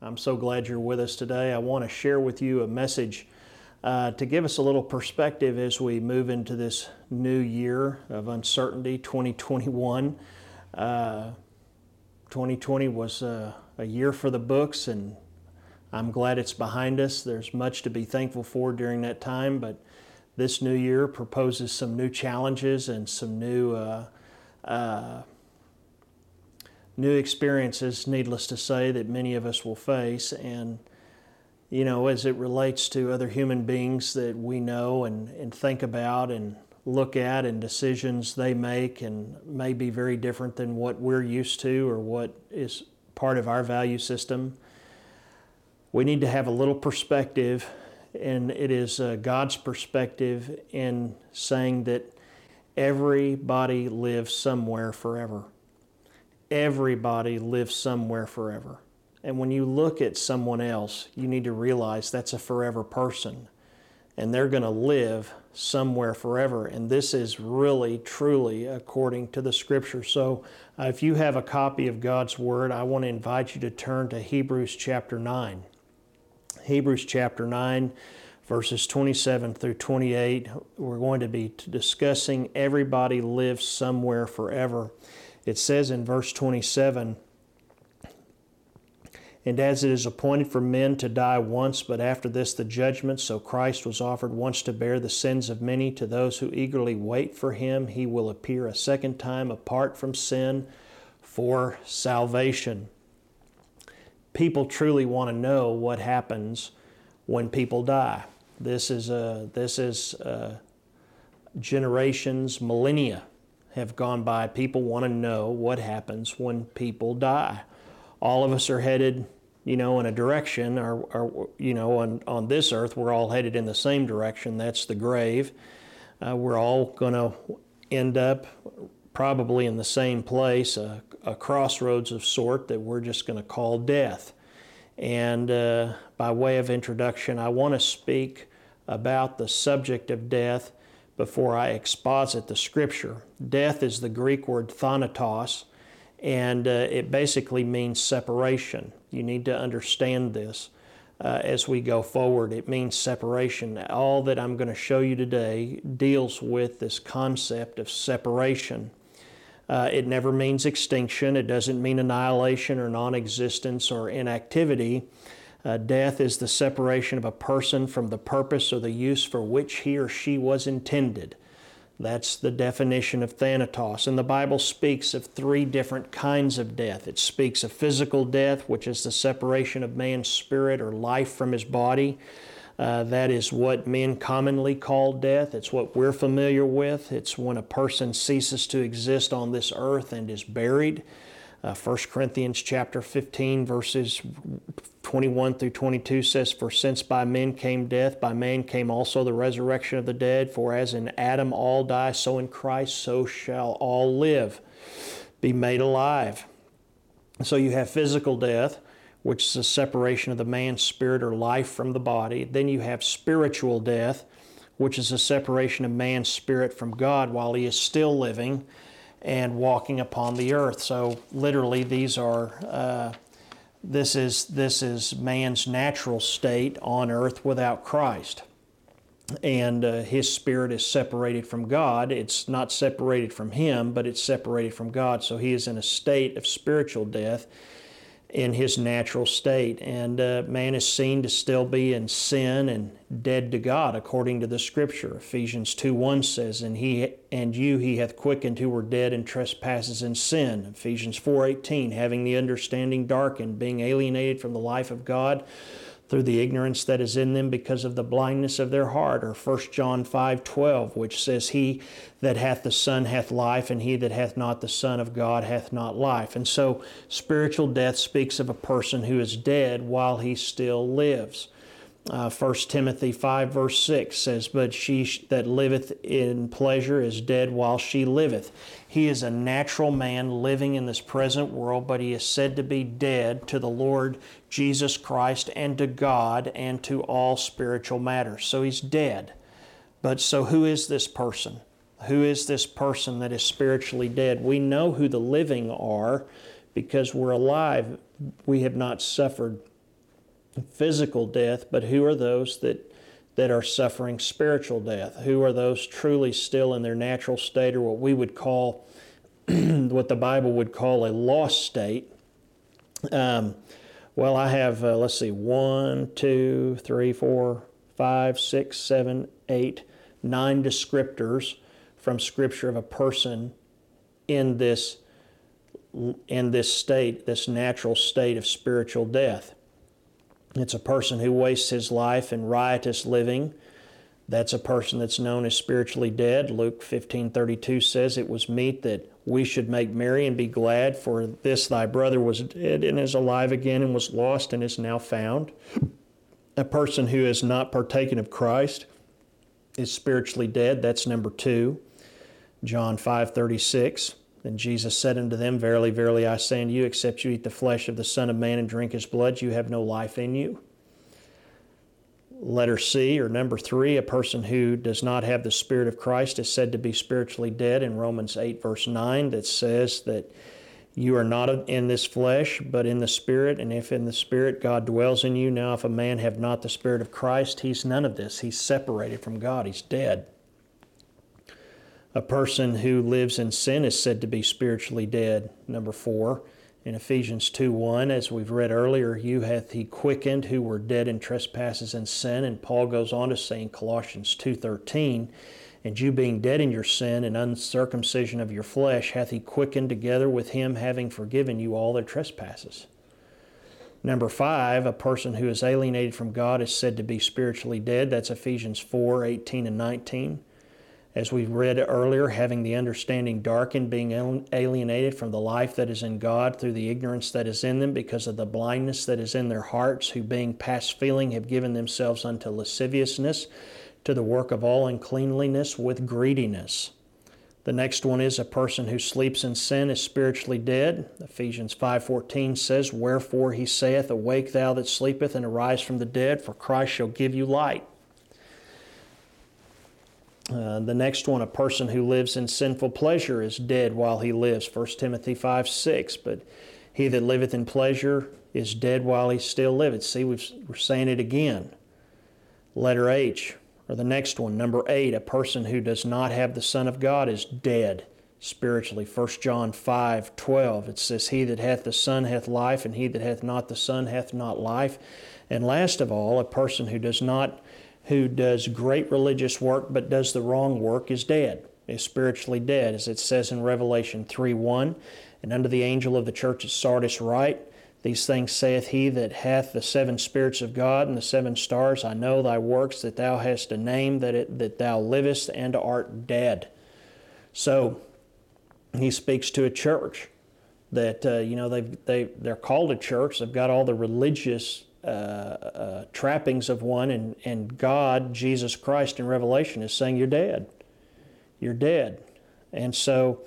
I'm so glad you're with us today. I want to share with you a message uh, to give us a little perspective as we move into this new year of uncertainty, 2021. Uh, 2020 was uh, a year for the books, and I'm glad it's behind us. There's much to be thankful for during that time, but this new year proposes some new challenges and some new uh, uh, new experiences, needless to say, that many of us will face. And, you know, as it relates to other human beings that we know and, and think about and look at and decisions they make and may be very different than what we're used to or what is part of our value system. We need to have a little perspective, and it is uh, God's perspective in saying that everybody lives somewhere forever everybody lives somewhere forever. And when you look at someone else, you need to realize that's a forever person. And they're going to live somewhere forever. And this is really, truly according to the scripture. So uh, if you have a copy of God's Word, I want to invite you to turn to Hebrews chapter 9. Hebrews chapter 9, verses 27 through 28. We're going to be discussing everybody lives somewhere forever. It says in verse 27 And as it is appointed for men to die once, but after this the judgment, so Christ was offered once to bear the sins of many. To those who eagerly wait for him, he will appear a second time apart from sin for salvation. People truly want to know what happens when people die. This is a, this is a generations, millennia have gone by. People want to know what happens when people die. All of us are headed, you know, in a direction, or, or you know, on, on this earth, we're all headed in the same direction. That's the grave. Uh, we're all going to end up probably in the same place, a, a crossroads of sort that we're just going to call death. And uh, by way of introduction, I want to speak about the subject of death before I exposit the scripture. Death is the Greek word thanatos, and uh, it basically means separation. You need to understand this uh, as we go forward. It means separation. All that I'm going to show you today deals with this concept of separation. Uh, it never means extinction, it doesn't mean annihilation or non existence or inactivity. Uh, death is the separation of a person from the purpose or the use for which he or she was intended. That's the definition of thanatos. And the Bible speaks of three different kinds of death. It speaks of physical death, which is the separation of man's spirit or life from his body. Uh, that is what men commonly call death. It's what we're familiar with. It's when a person ceases to exist on this earth and is buried. Uh, 1 Corinthians chapter 15, verses 21 through 22 says, For since by men came death, by man came also the resurrection of the dead. For as in Adam all die, so in Christ, so shall all live, be made alive. So you have physical death, which is a separation of the man's spirit or life from the body. Then you have spiritual death, which is a separation of man's spirit from God while he is still living and walking upon the earth. So literally, these are uh, this is this is man's natural state on earth without Christ, and uh, his spirit is separated from God. It's not separated from him, but it's separated from God. So he is in a state of spiritual death in his natural state. And uh, man is seen to still be in sin and dead to God, according to the Scripture. Ephesians 2 1 says, And he and you he hath quickened who were dead in trespasses and sin. Ephesians four eighteen, having the understanding darkened, being alienated from the life of God through the ignorance that is in them because of the blindness of their heart or 1 John 5:12 which says he that hath the son hath life and he that hath not the son of God hath not life. And so spiritual death speaks of a person who is dead while he still lives uh, 1 Timothy 5, verse 6 says, But she that liveth in pleasure is dead while she liveth. He is a natural man living in this present world, but he is said to be dead to the Lord Jesus Christ and to God and to all spiritual matters. So he's dead. But so who is this person? Who is this person that is spiritually dead? We know who the living are because we're alive. We have not suffered physical death, but who are those that that are suffering spiritual death? Who are those truly still in their natural state or what we would call what the Bible would call a lost state? Um, well, I have, uh, let's see, one, two, three, four, five, six, seven, eight, nine descriptors from Scripture of a person in this in this state, this natural state of spiritual death. It's a person who wastes his life in riotous living. That's a person that's known as spiritually dead. Luke 15:32 says it was meet that we should make merry and be glad for this thy brother was dead and is alive again and was lost and is now found. A person who has not partaken of Christ is spiritually dead. That's number 2. John 5:36 then Jesus said unto them, Verily, verily, I say unto you, except you eat the flesh of the Son of Man and drink his blood, you have no life in you. Letter C, or number three, a person who does not have the Spirit of Christ is said to be spiritually dead in Romans 8, verse 9, that says that you are not in this flesh, but in the Spirit, and if in the Spirit God dwells in you. Now, if a man have not the Spirit of Christ, he's none of this. He's separated from God, he's dead. A person who lives in sin is said to be spiritually dead. Number four, in Ephesians 2 1, as we've read earlier, you hath he quickened who were dead in trespasses and sin. And Paul goes on to say in Colossians 2 13, and you being dead in your sin and uncircumcision of your flesh, hath he quickened together with him, having forgiven you all their trespasses. Number five, a person who is alienated from God is said to be spiritually dead. That's Ephesians 4 18 and 19 as we read earlier, having the understanding darkened, being alienated from the life that is in God through the ignorance that is in them because of the blindness that is in their hearts, who being past feeling have given themselves unto lasciviousness, to the work of all uncleanliness with greediness. The next one is a person who sleeps in sin is spiritually dead. Ephesians 5:14 says, "Wherefore he saith, Awake thou that sleepeth, and arise from the dead, for Christ shall give you light." Uh, the next one, a person who lives in sinful pleasure is dead while he lives. 1 Timothy 5 6. But he that liveth in pleasure is dead while he still liveth. See, we are saying it again. Letter H, or the next one, number 8, a person who does not have the Son of God is dead spiritually. 1 John 5 12. It says, He that hath the Son hath life, and he that hath not the Son hath not life. And last of all, a person who does not who does great religious work but does the wrong work is dead, is spiritually dead, as it says in Revelation 3 1. And unto the angel of the church at Sardis write, These things saith he that hath the seven spirits of God and the seven stars. I know thy works, that thou hast a name, that, it, that thou livest and art dead. So he speaks to a church that, uh, you know, they they, they're called a church. They've got all the religious uh, uh, trappings of one, and, and God, Jesus Christ in Revelation, is saying, You're dead. You're dead. And so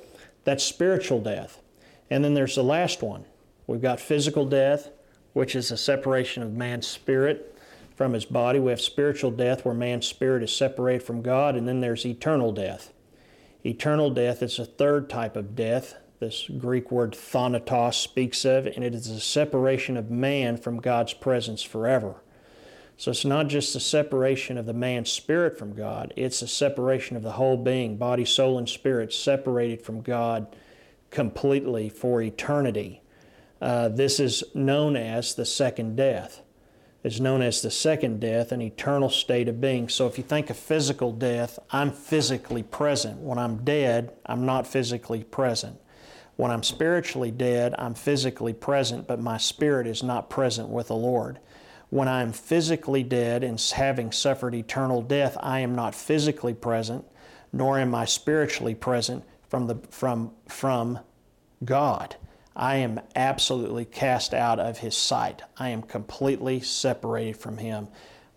that's spiritual death. And then there's the last one. We've got physical death, which is a separation of man's spirit from his body. We have spiritual death, where man's spirit is separated from God. And then there's eternal death. Eternal death is a third type of death this Greek word thanatos speaks of, and it is a separation of man from God's presence forever. So it's not just a separation of the man's spirit from God, it's a separation of the whole being, body, soul, and spirit, separated from God completely for eternity. Uh, this is known as the second death. It's known as the second death, an eternal state of being. So if you think of physical death, I'm physically present. When I'm dead, I'm not physically present. When I'm spiritually dead, I'm physically present, but my spirit is not present with the Lord. When I'm physically dead and having suffered eternal death, I am not physically present, nor am I spiritually present from, the, from, from God. I am absolutely cast out of His sight. I am completely separated from Him.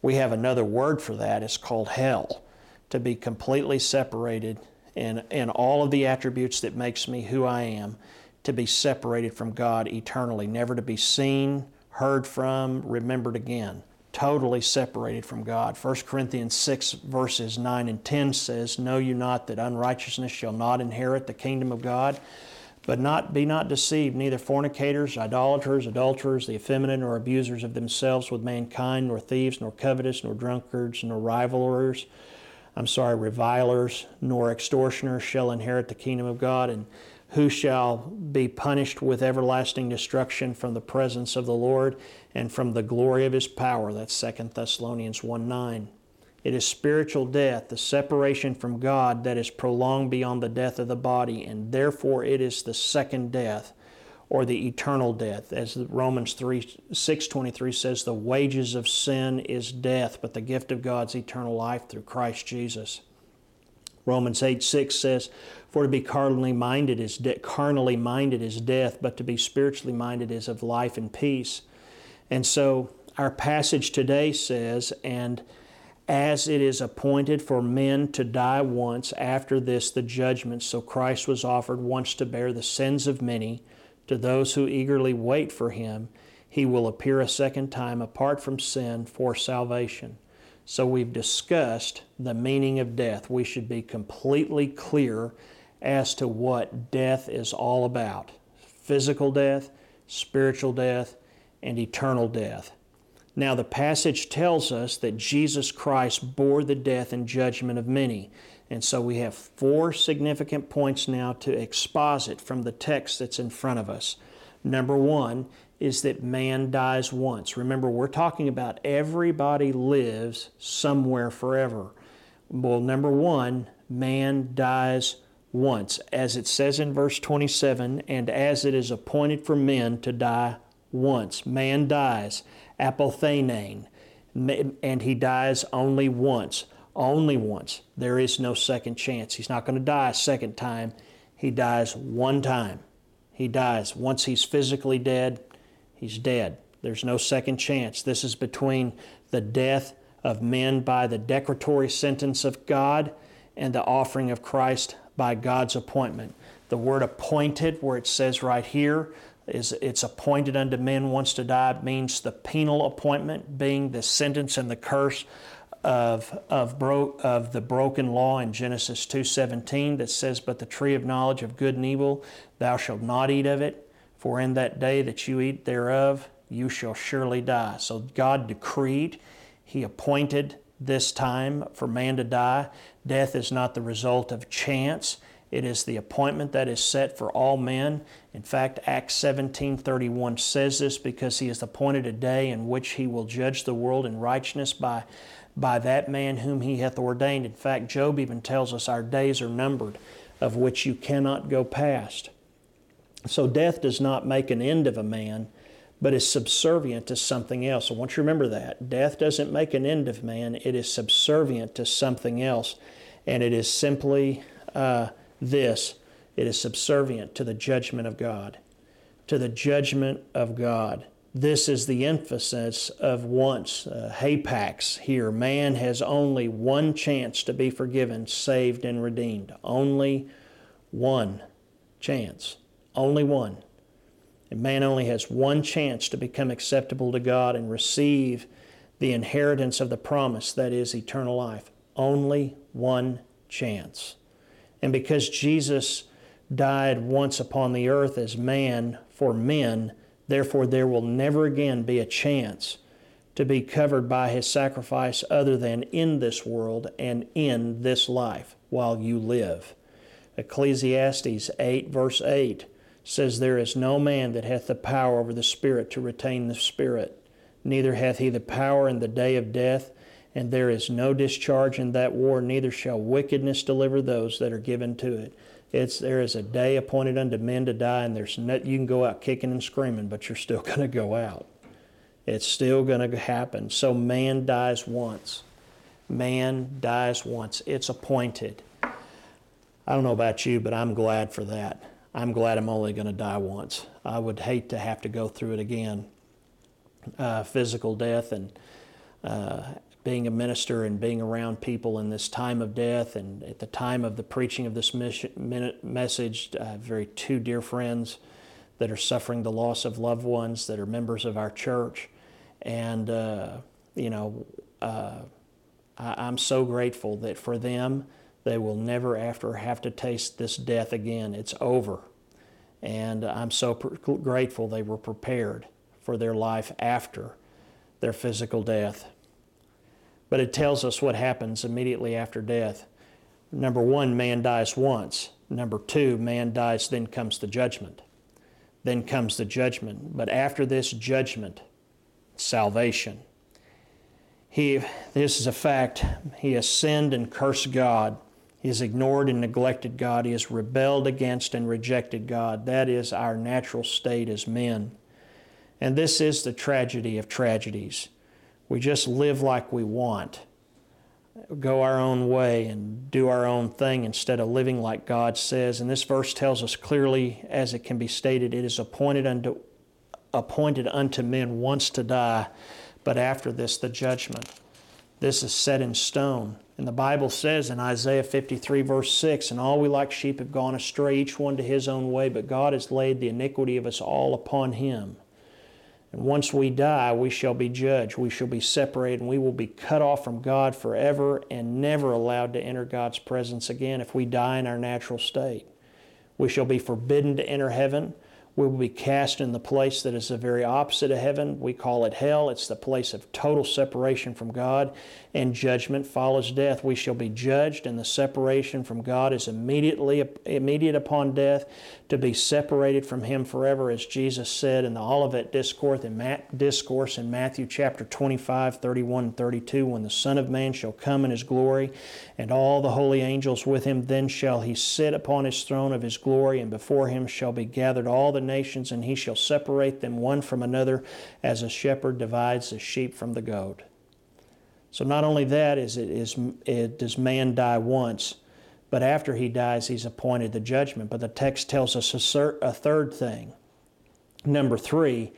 We have another word for that. It's called hell. To be completely separated and, and all of the attributes that makes me who I am to be separated from God eternally, never to be seen, heard from, remembered again. Totally separated from God. 1 Corinthians 6, verses 9 and 10 says, Know you not that unrighteousness shall not inherit the kingdom of God? But not be not deceived, neither fornicators, idolaters, adulterers, the effeminate, nor abusers of themselves with mankind, nor thieves, nor covetous, nor drunkards, nor rivalers, I'm sorry, revilers, nor extortioners shall inherit the kingdom of God, and who shall be punished with everlasting destruction from the presence of the Lord and from the glory of his power. That's 2 Thessalonians 1 9. It is spiritual death, the separation from God that is prolonged beyond the death of the body, and therefore it is the second death or the eternal death. As Romans 3 623 says, the wages of sin is death, but the gift of God's eternal life through Christ Jesus. Romans 8 6 says, For to be carnally minded is de- carnally minded is death, but to be spiritually minded is of life and peace. And so our passage today says, and as it is appointed for men to die once, after this the judgment. So Christ was offered once to bear the sins of many. To those who eagerly wait for him, he will appear a second time apart from sin for salvation. So we've discussed the meaning of death. We should be completely clear as to what death is all about physical death, spiritual death, and eternal death. Now, the passage tells us that Jesus Christ bore the death and judgment of many. And so we have four significant points now to exposit from the text that's in front of us. Number one is that man dies once. Remember, we're talking about everybody lives somewhere forever. Well, number one, man dies once. As it says in verse 27, and as it is appointed for men to die once. Man dies apothenein, and he dies only once. Only once. There is no second chance. He's not going to die a second time. He dies one time. He dies. Once he's physically dead, he's dead. There's no second chance. This is between the death of men by the decretatory sentence of God and the offering of Christ by God's appointment. The word appointed, where it says right here, is it's appointed unto men once to die means the penal appointment being the sentence and the curse of, of, bro, of the broken law in Genesis 2.17 that says, But the tree of knowledge of good and evil, thou shalt not eat of it, for in that day that you eat thereof, you shall surely die. So God decreed, He appointed this time for man to die. Death is not the result of chance. It is the appointment that is set for all men. In fact, Acts 17:31 says this because he has appointed a day in which he will judge the world in righteousness by by that man whom he hath ordained. In fact, Job even tells us our days are numbered, of which you cannot go past. So death does not make an end of a man, but is subservient to something else. I want you to remember that. Death doesn't make an end of man, it is subservient to something else. And it is simply uh, this it is subservient to the judgment of God. To the judgment of God. This is the emphasis of once. Uh, hapax here. Man has only one chance to be forgiven, saved, and redeemed. Only one chance. Only one. And man only has one chance to become acceptable to God and receive the inheritance of the promise that is eternal life. Only one chance. And because Jesus died once upon the earth as man for men, therefore there will never again be a chance to be covered by his sacrifice other than in this world and in this life while you live. Ecclesiastes 8, verse 8 says, There is no man that hath the power over the Spirit to retain the Spirit, neither hath he the power in the day of death and there is no discharge in that war, neither shall wickedness deliver those that are given to it. It's there is a day appointed unto men to die, and there's no, you can go out kicking and screaming, but you're still going to go out. It's still going to happen. So man dies once. Man dies once. It's appointed. I don't know about you, but I'm glad for that. I'm glad I'm only going to die once. I would hate to have to go through it again. Uh, physical death and uh, being a minister and being around people in this time of death and at the time of the preaching of this mission, message, I have very two dear friends that are suffering the loss of loved ones that are members of our church. And, uh, you know, uh, I, I'm so grateful that for them, they will never after have to taste this death again. It's over. And I'm so pr- grateful they were prepared for their life after their physical death. But it tells us what happens immediately after death. Number one, man dies once. Number two, man dies, then comes the judgment. Then comes the judgment. But after this judgment, salvation. He, this is a fact. He has sinned and cursed God. He has ignored and neglected God. He has rebelled against and rejected God. That is our natural state as men. And this is the tragedy of tragedies. We just live like we want, go our own way, and do our own thing instead of living like God says. And this verse tells us clearly, as it can be stated, it is appointed unto, appointed unto men once to die, but after this, the judgment. This is set in stone. And the Bible says in Isaiah 53, verse 6, And all we like sheep have gone astray, each one to his own way, but God has laid the iniquity of us all upon him. And once we die, we shall be judged. We shall be separated, and we will be cut off from God forever and never allowed to enter God's presence again if we die in our natural state. We shall be forbidden to enter heaven. We will be cast in the place that is the very opposite of heaven. We call it hell. It's the place of total separation from God, and judgment follows death. We shall be judged, and the separation from God is immediately immediate upon death, to be separated from Him forever, as Jesus said in the Olivet Discourse in, Discourse in Matthew chapter 25, 31, and 32. When the Son of Man shall come in His glory, and all the holy angels with Him, then shall He sit upon His throne of His glory, and before Him shall be gathered all the nations, and he shall separate them one from another as a shepherd divides the sheep from the goat. So not only that is it is it, does man die once, but after he dies, he's appointed the judgment. But the text tells us a, a third thing. Number three,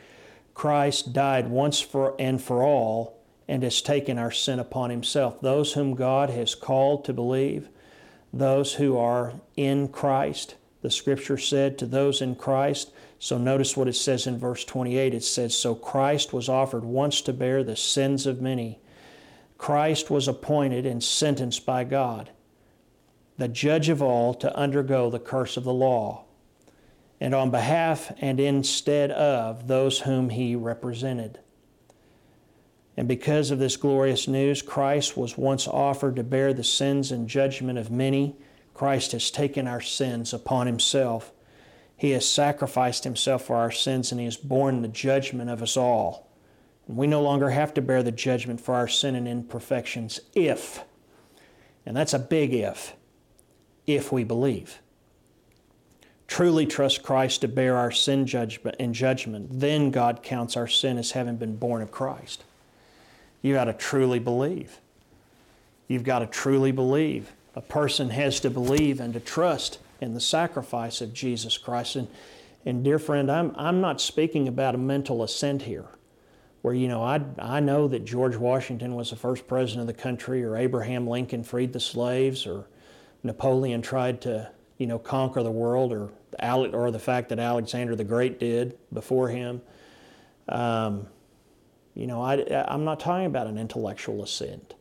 Christ died once for and for all and has taken our sin upon himself. Those whom God has called to believe, those who are in Christ, the scripture said to those in Christ. So notice what it says in verse 28. It says, So Christ was offered once to bear the sins of many. Christ was appointed and sentenced by God, the judge of all, to undergo the curse of the law, and on behalf and instead of those whom he represented. And because of this glorious news, Christ was once offered to bear the sins and judgment of many Christ has taken our sins upon himself. He has sacrificed himself for our sins and he has borne the judgment of us all. And we no longer have to bear the judgment for our sin and imperfections if, and that's a big if, if we believe. Truly trust Christ to bear our sin judgment and judgment, then God counts our sin as having been borne of Christ. You've got to truly believe. You've got to truly believe a person has to believe and to trust in the sacrifice of Jesus Christ. And, and dear friend, I'm, I'm not speaking about a mental assent here, where, you know, I, I know that George Washington was the first president of the country, or Abraham Lincoln freed the slaves, or Napoleon tried to, you know, conquer the world, or, or the fact that Alexander the Great did before him. Um, you know, I, I'm not talking about an intellectual assent.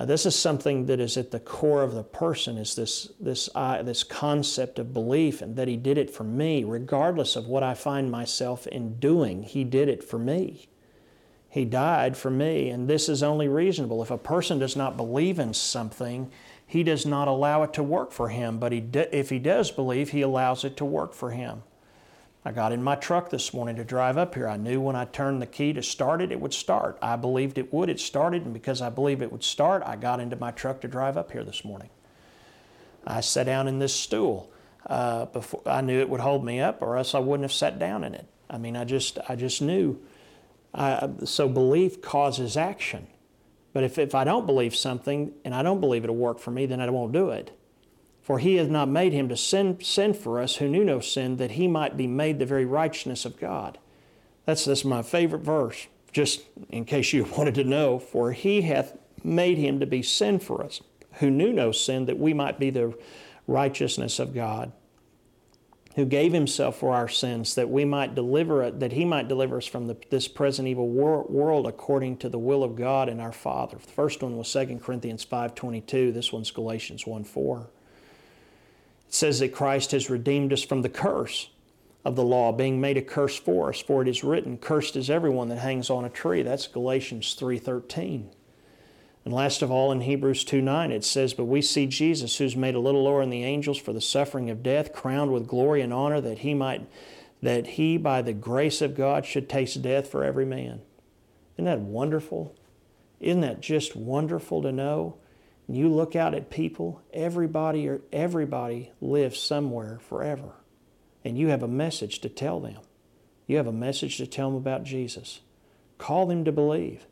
Uh, this is something that is at the core of the person is this, this, uh, this concept of belief and that he did it for me. Regardless of what i find myself in doing he did it for me. He died for me. And this is only reasonable. If a person does not believe in something he does not allow it to work for him. But he if he does believe he allows it to work for him I got in my truck this morning to drive up here. I knew when I turned the key to start it, it would start. I believed it would. It started, and because I believe it would start, I got into my truck to drive up here this morning. I sat down in this stool. Uh, before I knew it would hold me up, or else I wouldn't have sat down in it. I mean, I just, I just knew. I, so belief causes action. But if, if I don't believe something and I don't believe it'll work for me, then I won't do it. For he hath not made him to sin, sin for us who knew no sin, that he might be made the very righteousness of God. That's, that's my favorite verse, just in case you wanted to know. For he hath made him to be sin for us who knew no sin, that we might be the righteousness of God. Who gave himself for our sins, that we might deliver it, that he might deliver us from the, this present evil wor- world, according to the will of God and our Father. The first one was 2 Corinthians five twenty two. This one's Galatians one four. It says that Christ has redeemed us from the curse. of the law, being made a curse for us, for it is written, Cursed is everyone that hangs on a tree. That's Galatians 3.13. And last of all, in Hebrews 2 9, it says, But we see Jesus, who's made a little lower than the angels for the suffering of death, crowned with glory and honor, that he might, that he by the grace of God should taste death for every man. Isn't that wonderful? Isn't that just wonderful to know? You look out at people, everybody or everybody lives somewhere forever. And you have a message to tell them. You have a message to tell them about Jesus. Call them to believe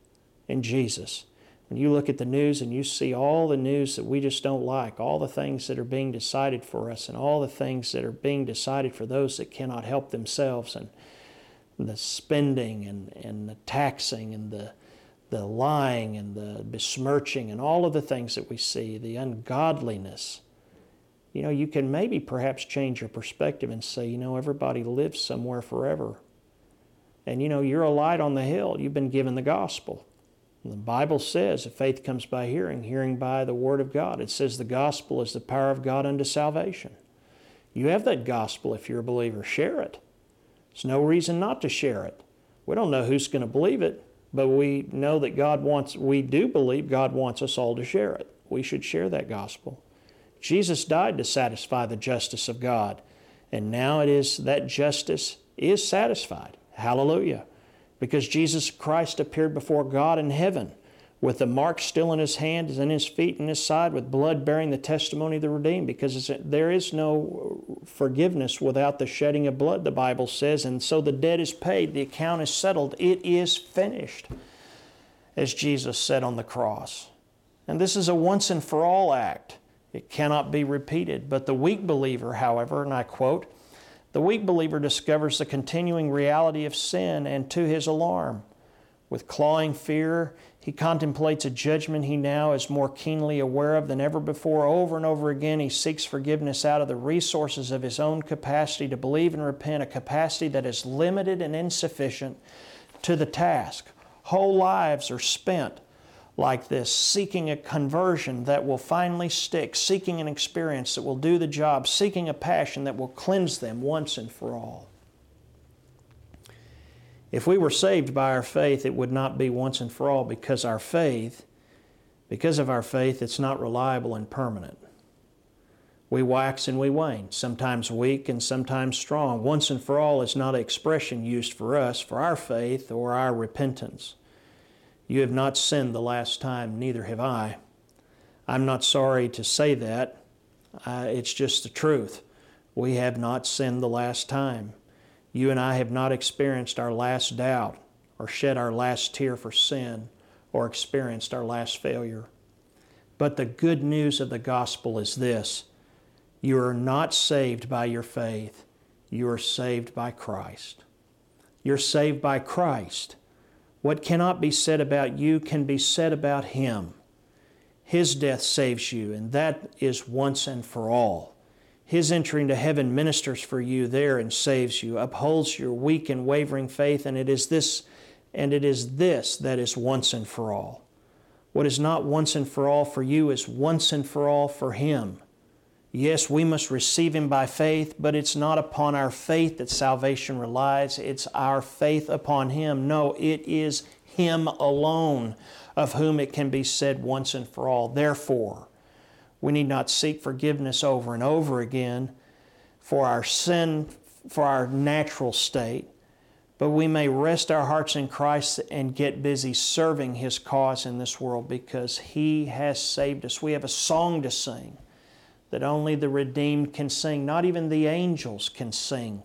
in Jesus. When you look at the news and you see all the news that we just don't like, all the things that are being decided for us, and all the things that are being decided for those that cannot help themselves, and the spending and, and the taxing and the, the lying and the besmirching and all of the things that we see, the ungodliness, you know, you can maybe perhaps change your perspective and say, you know, everybody lives somewhere forever. And you know, you're a light on the hill. You've been given the gospel. The Bible says that faith comes by hearing, hearing by the Word of God. It says the gospel is the power of God unto salvation. You have that gospel if you're a believer. Share it. There's no reason not to share it. We don't know who's going to believe it, but we know that God wants, we do believe God wants us all to share it. We should share that gospel. Jesus died to satisfy the justice of God, and now it is that justice is satisfied. Hallelujah because Jesus Christ appeared before God in heaven with the mark still in his hand and his feet and his side, with blood bearing the testimony of the redeemed, because there is no forgiveness without the shedding of blood, the Bible says. And so the debt is paid, the account is settled, it is finished, as Jesus said on the cross. And this is a once and for all act. It cannot be repeated. But the weak believer, however, and I quote, the weak believer discovers the continuing reality of sin, and to his alarm, with clawing fear, he contemplates a judgment he now is more keenly aware of than ever before. Over and over again, he seeks forgiveness out of the resources of his own capacity to believe and repent, a capacity that is limited and insufficient to the task. Whole lives are spent like this, seeking a conversion that will finally stick, seeking an experience that will do the job, seeking a passion that will cleanse them once and for all. If we were saved by our faith, it would not be once and for all because our faith, because of our faith, it's not reliable and permanent. We wax and we wane, sometimes weak and sometimes strong. Once and for all is not an expression used for us, for our faith or our repentance. You have not sinned the last time, neither have I. I'm not sorry to say that. Uh, it's just the truth. We have not sinned the last time. You and I have not experienced our last doubt, or shed our last tear for sin, or experienced our last failure. But the good news of the gospel is this you are not saved by your faith, you are saved by Christ. You're saved by Christ. What cannot be said about you can be said about Him. His death saves you, and that is once and for all. His entry into heaven ministers for you there and saves you, upholds your weak and wavering faith, and it is this and it is this that is once and for all. What is not once and for all for you is once and for all for him. Yes, we must receive Him by faith, but it's not upon our faith that salvation relies. It's our faith upon Him. No, it is Him alone of whom it can be said once and for all. Therefore, we need not seek forgiveness over and over again for our sin, for our natural state, but we may rest our hearts in Christ and get busy serving His cause in this world because He has saved us. We have a song to sing that only the redeemed can sing. Not even the angels can sing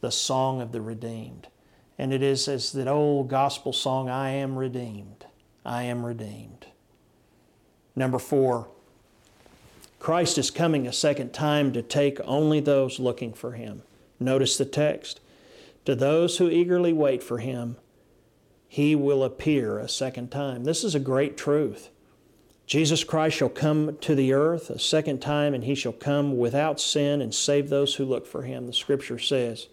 the song of the redeemed. And it is as that old gospel song, I am redeemed. I am redeemed. Number four, Christ is coming a second time to take only those looking for Him. Notice the text. To those who eagerly wait for Him, He will appear a second time. This is a great truth. Jesus Christ shall come to the earth a second time, and he shall come without sin and save those who look for him, the scripture says.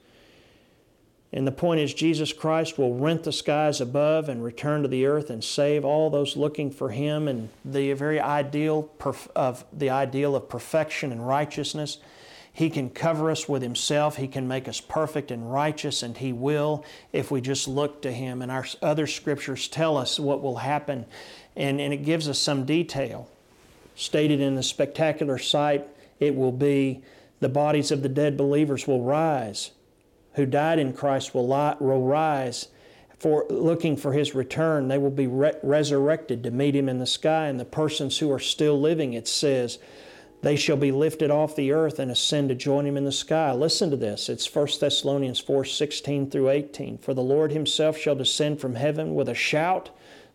And the point is, Jesus Christ will rent the skies above and return to the earth and save all those looking for Him. And the very ideal of the ideal of perfection and righteousness, He can cover us with Himself. He can make us perfect and righteous, and He will if we just look to Him. And our other scriptures tell us what will happen, and, and it gives us some detail. Stated in the spectacular sight, it will be the bodies of the dead believers will rise, who died in Christ will, will rise for looking for his return. They will be re- resurrected to meet him in the sky. And the persons who are still living, it says, they shall be lifted off the earth and ascend to join him in the sky. Listen to this. It's 1 Thessalonians 4 16 through 18. For the Lord himself shall descend from heaven with a shout,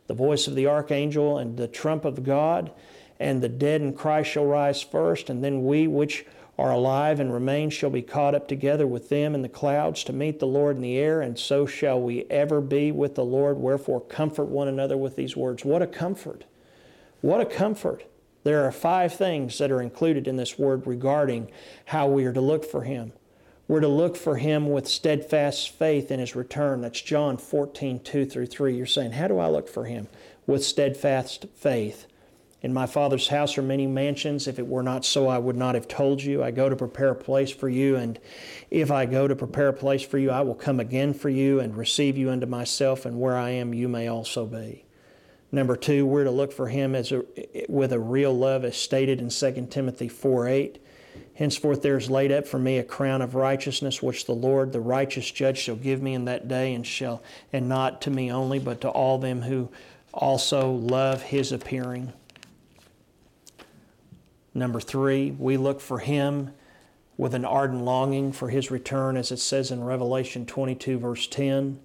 the voice of the archangel, and the trump of God, and the dead in Christ shall rise first, and then we which are alive and remain shall be caught up together with them in the clouds to meet the Lord in the air, and so shall we ever be with the Lord. Wherefore, comfort one another with these words. What a comfort! What a comfort! There are five things that are included in this word regarding how we are to look for Him. We're to look for Him with steadfast faith in His return. That's John 14, 2 through 3. You're saying, How do I look for Him? With steadfast faith. In my Father's house are many mansions. If it were not so, I would not have told you. I go to prepare a place for you, and if I go to prepare a place for you, I will come again for you and receive you unto myself, and where I am, you may also be. Number two, we're to look for him as a, with a real love, as stated in 2 Timothy 4 8. Henceforth there is laid up for me a crown of righteousness, which the Lord, the righteous judge, shall give me in that day, and shall, and not to me only, but to all them who also love his appearing. Number three, we look for him with an ardent longing for his return, as it says in Revelation 22, verse 10.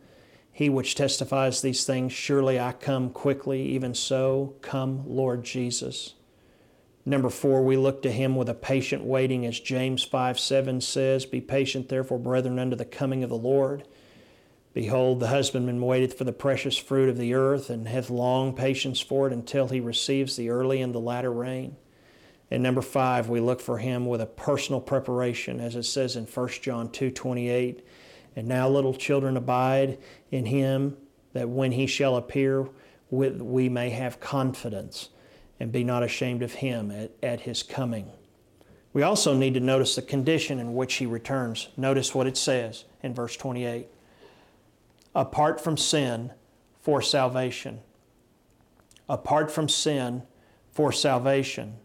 He which testifies these things, surely I come quickly, even so, come, Lord Jesus. Number four, we look to him with a patient waiting, as James 5 7 says, Be patient, therefore, brethren, unto the coming of the Lord. Behold, the husbandman waiteth for the precious fruit of the earth, and hath long patience for it until he receives the early and the latter rain. And number five, we look for him with a personal preparation, as it says in 1 John 2 28. And now, little children, abide in him, that when he shall appear, we may have confidence and be not ashamed of him at, at his coming. We also need to notice the condition in which he returns. Notice what it says in verse 28 apart from sin for salvation. Apart from sin for salvation.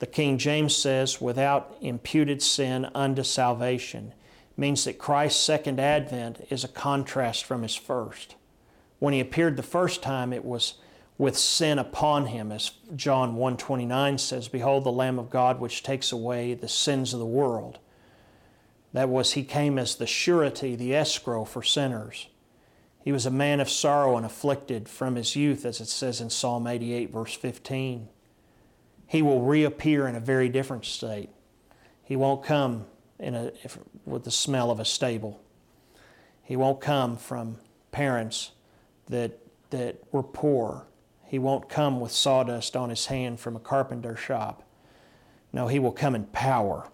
The King James says, without imputed sin unto salvation means that Christ's second advent is a contrast from his first. When he appeared the first time, it was with sin upon him, as John 1:29 says, "Behold the Lamb of God which takes away the sins of the world." That was he came as the surety, the escrow for sinners. He was a man of sorrow and afflicted from his youth, as it says in Psalm 88, verse 15. He will reappear in a very different state. He won't come in a, if, with the smell of a stable. He won't come from parents that, that were poor. He won't come with sawdust on his hand from a carpenter shop. No, he will come in power.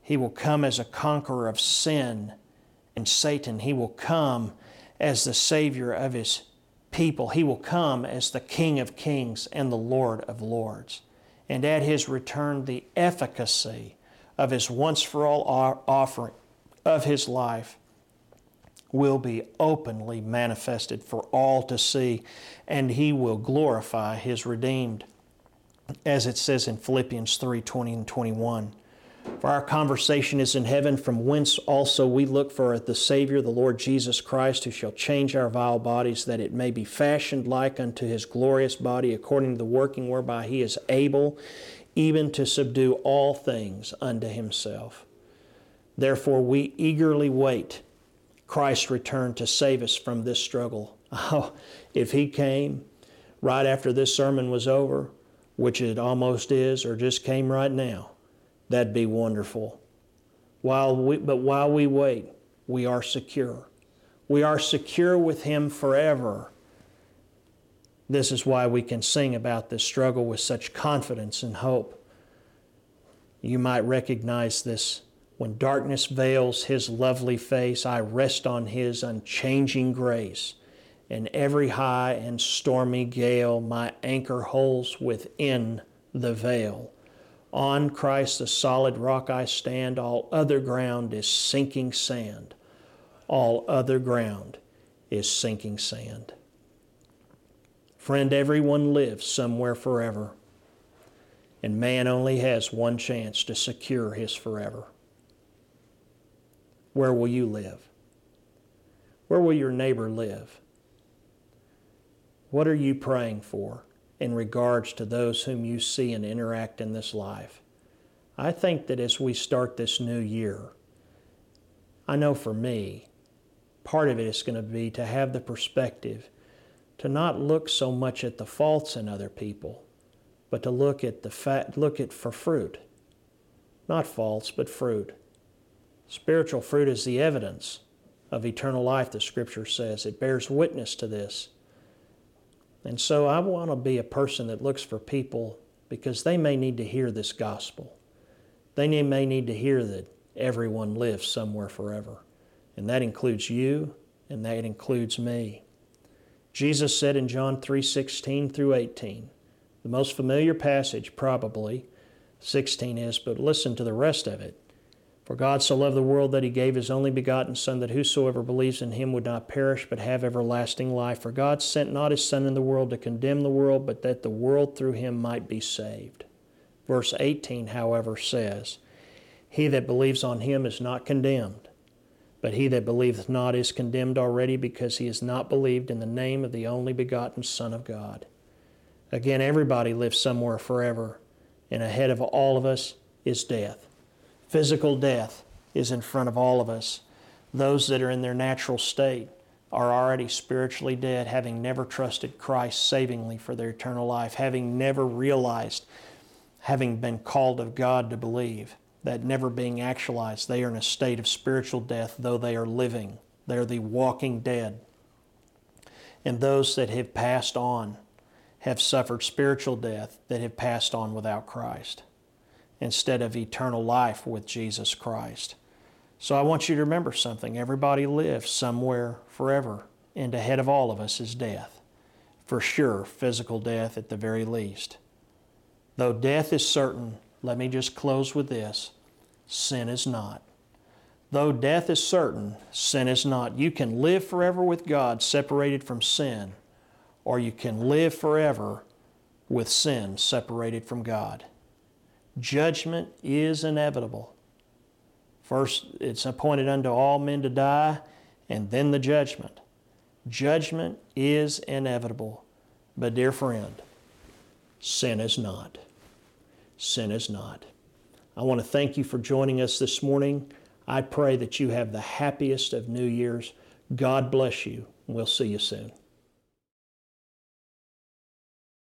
He will come as a conqueror of sin and Satan. He will come as the Savior of his people. He will come as the King of kings and the Lord of lords. And at his return, the efficacy of his once for all offering of his life will be openly manifested for all to see, and he will glorify his redeemed, as it says in Philippians 3 20 and 21. For our conversation is in heaven, from whence also we look for the Savior, the Lord Jesus Christ, who shall change our vile bodies, that it may be fashioned like unto his glorious body, according to the working whereby he is able even to subdue all things unto himself. Therefore, we eagerly wait Christ's return to save us from this struggle. Oh, if he came right after this sermon was over, which it almost is, or just came right now, that'd be wonderful. While we, but while we wait, we are secure. We are secure with him forever this is why we can sing about this struggle with such confidence and hope. You might recognize this. When darkness veils his lovely face, I rest on his unchanging grace. In every high and stormy gale, my anchor holds within the veil. On Christ, the solid rock I stand. All other ground is sinking sand. All other ground is sinking sand. Friend, everyone lives somewhere forever, and man only has one chance to secure his forever. Where will you live? Where will your neighbor live? What are you praying for in regards to those whom you see and interact in this life? I think that as we start this new year, I know for me, part of it is going to be to have the perspective to not look so much at the faults in other people, but to look at the fat, look at for fruit. Not faults, but fruit. Spiritual fruit is the evidence of eternal life, the scripture says. It bears witness to this. And so I want to be a person that looks for people because they may need to hear this gospel. They may need to hear that everyone lives somewhere forever. And that includes you and that includes me. Jesus said in John 3:16 through 18, the most familiar passage probably 16 is, but listen to the rest of it. For God so loved the world that he gave his only begotten Son, that whosoever believes in him would not perish, but have everlasting life. For God sent not his Son in the world to condemn the world, but that the world through him might be saved. Verse 18, however, says, He that believes on him is not condemned, but he that believeth not is condemned already, because he has not believed in the name of the only begotten Son of God. Again, everybody lives somewhere forever, and ahead of all of us is death. Physical death is in front of all of us. Those that are in their natural state are already spiritually dead, having never trusted Christ savingly for their eternal life, having never realized, having been called of God to believe, that never being actualized, they are in a state of spiritual death, though they are living. They are the walking dead. And those that have passed on have suffered spiritual death that have passed on without Christ instead of eternal life with Jesus Christ. So I want you to remember something. Everybody lives somewhere forever, and ahead of all of us is death. For sure, physical death at the very least. Though death is certain, let me just close with this sin is not. Though death is certain, sin is not. You can live forever with God separated from sin, or you can live forever with sin separated from God. Judgment is inevitable. First, it's appointed unto all men to die, and then the judgment. Judgment is inevitable. But, dear friend, sin is not. Sin is not. I want to thank you for joining us this morning. I pray that you have the happiest of New Year's. God bless you. We'll see you soon.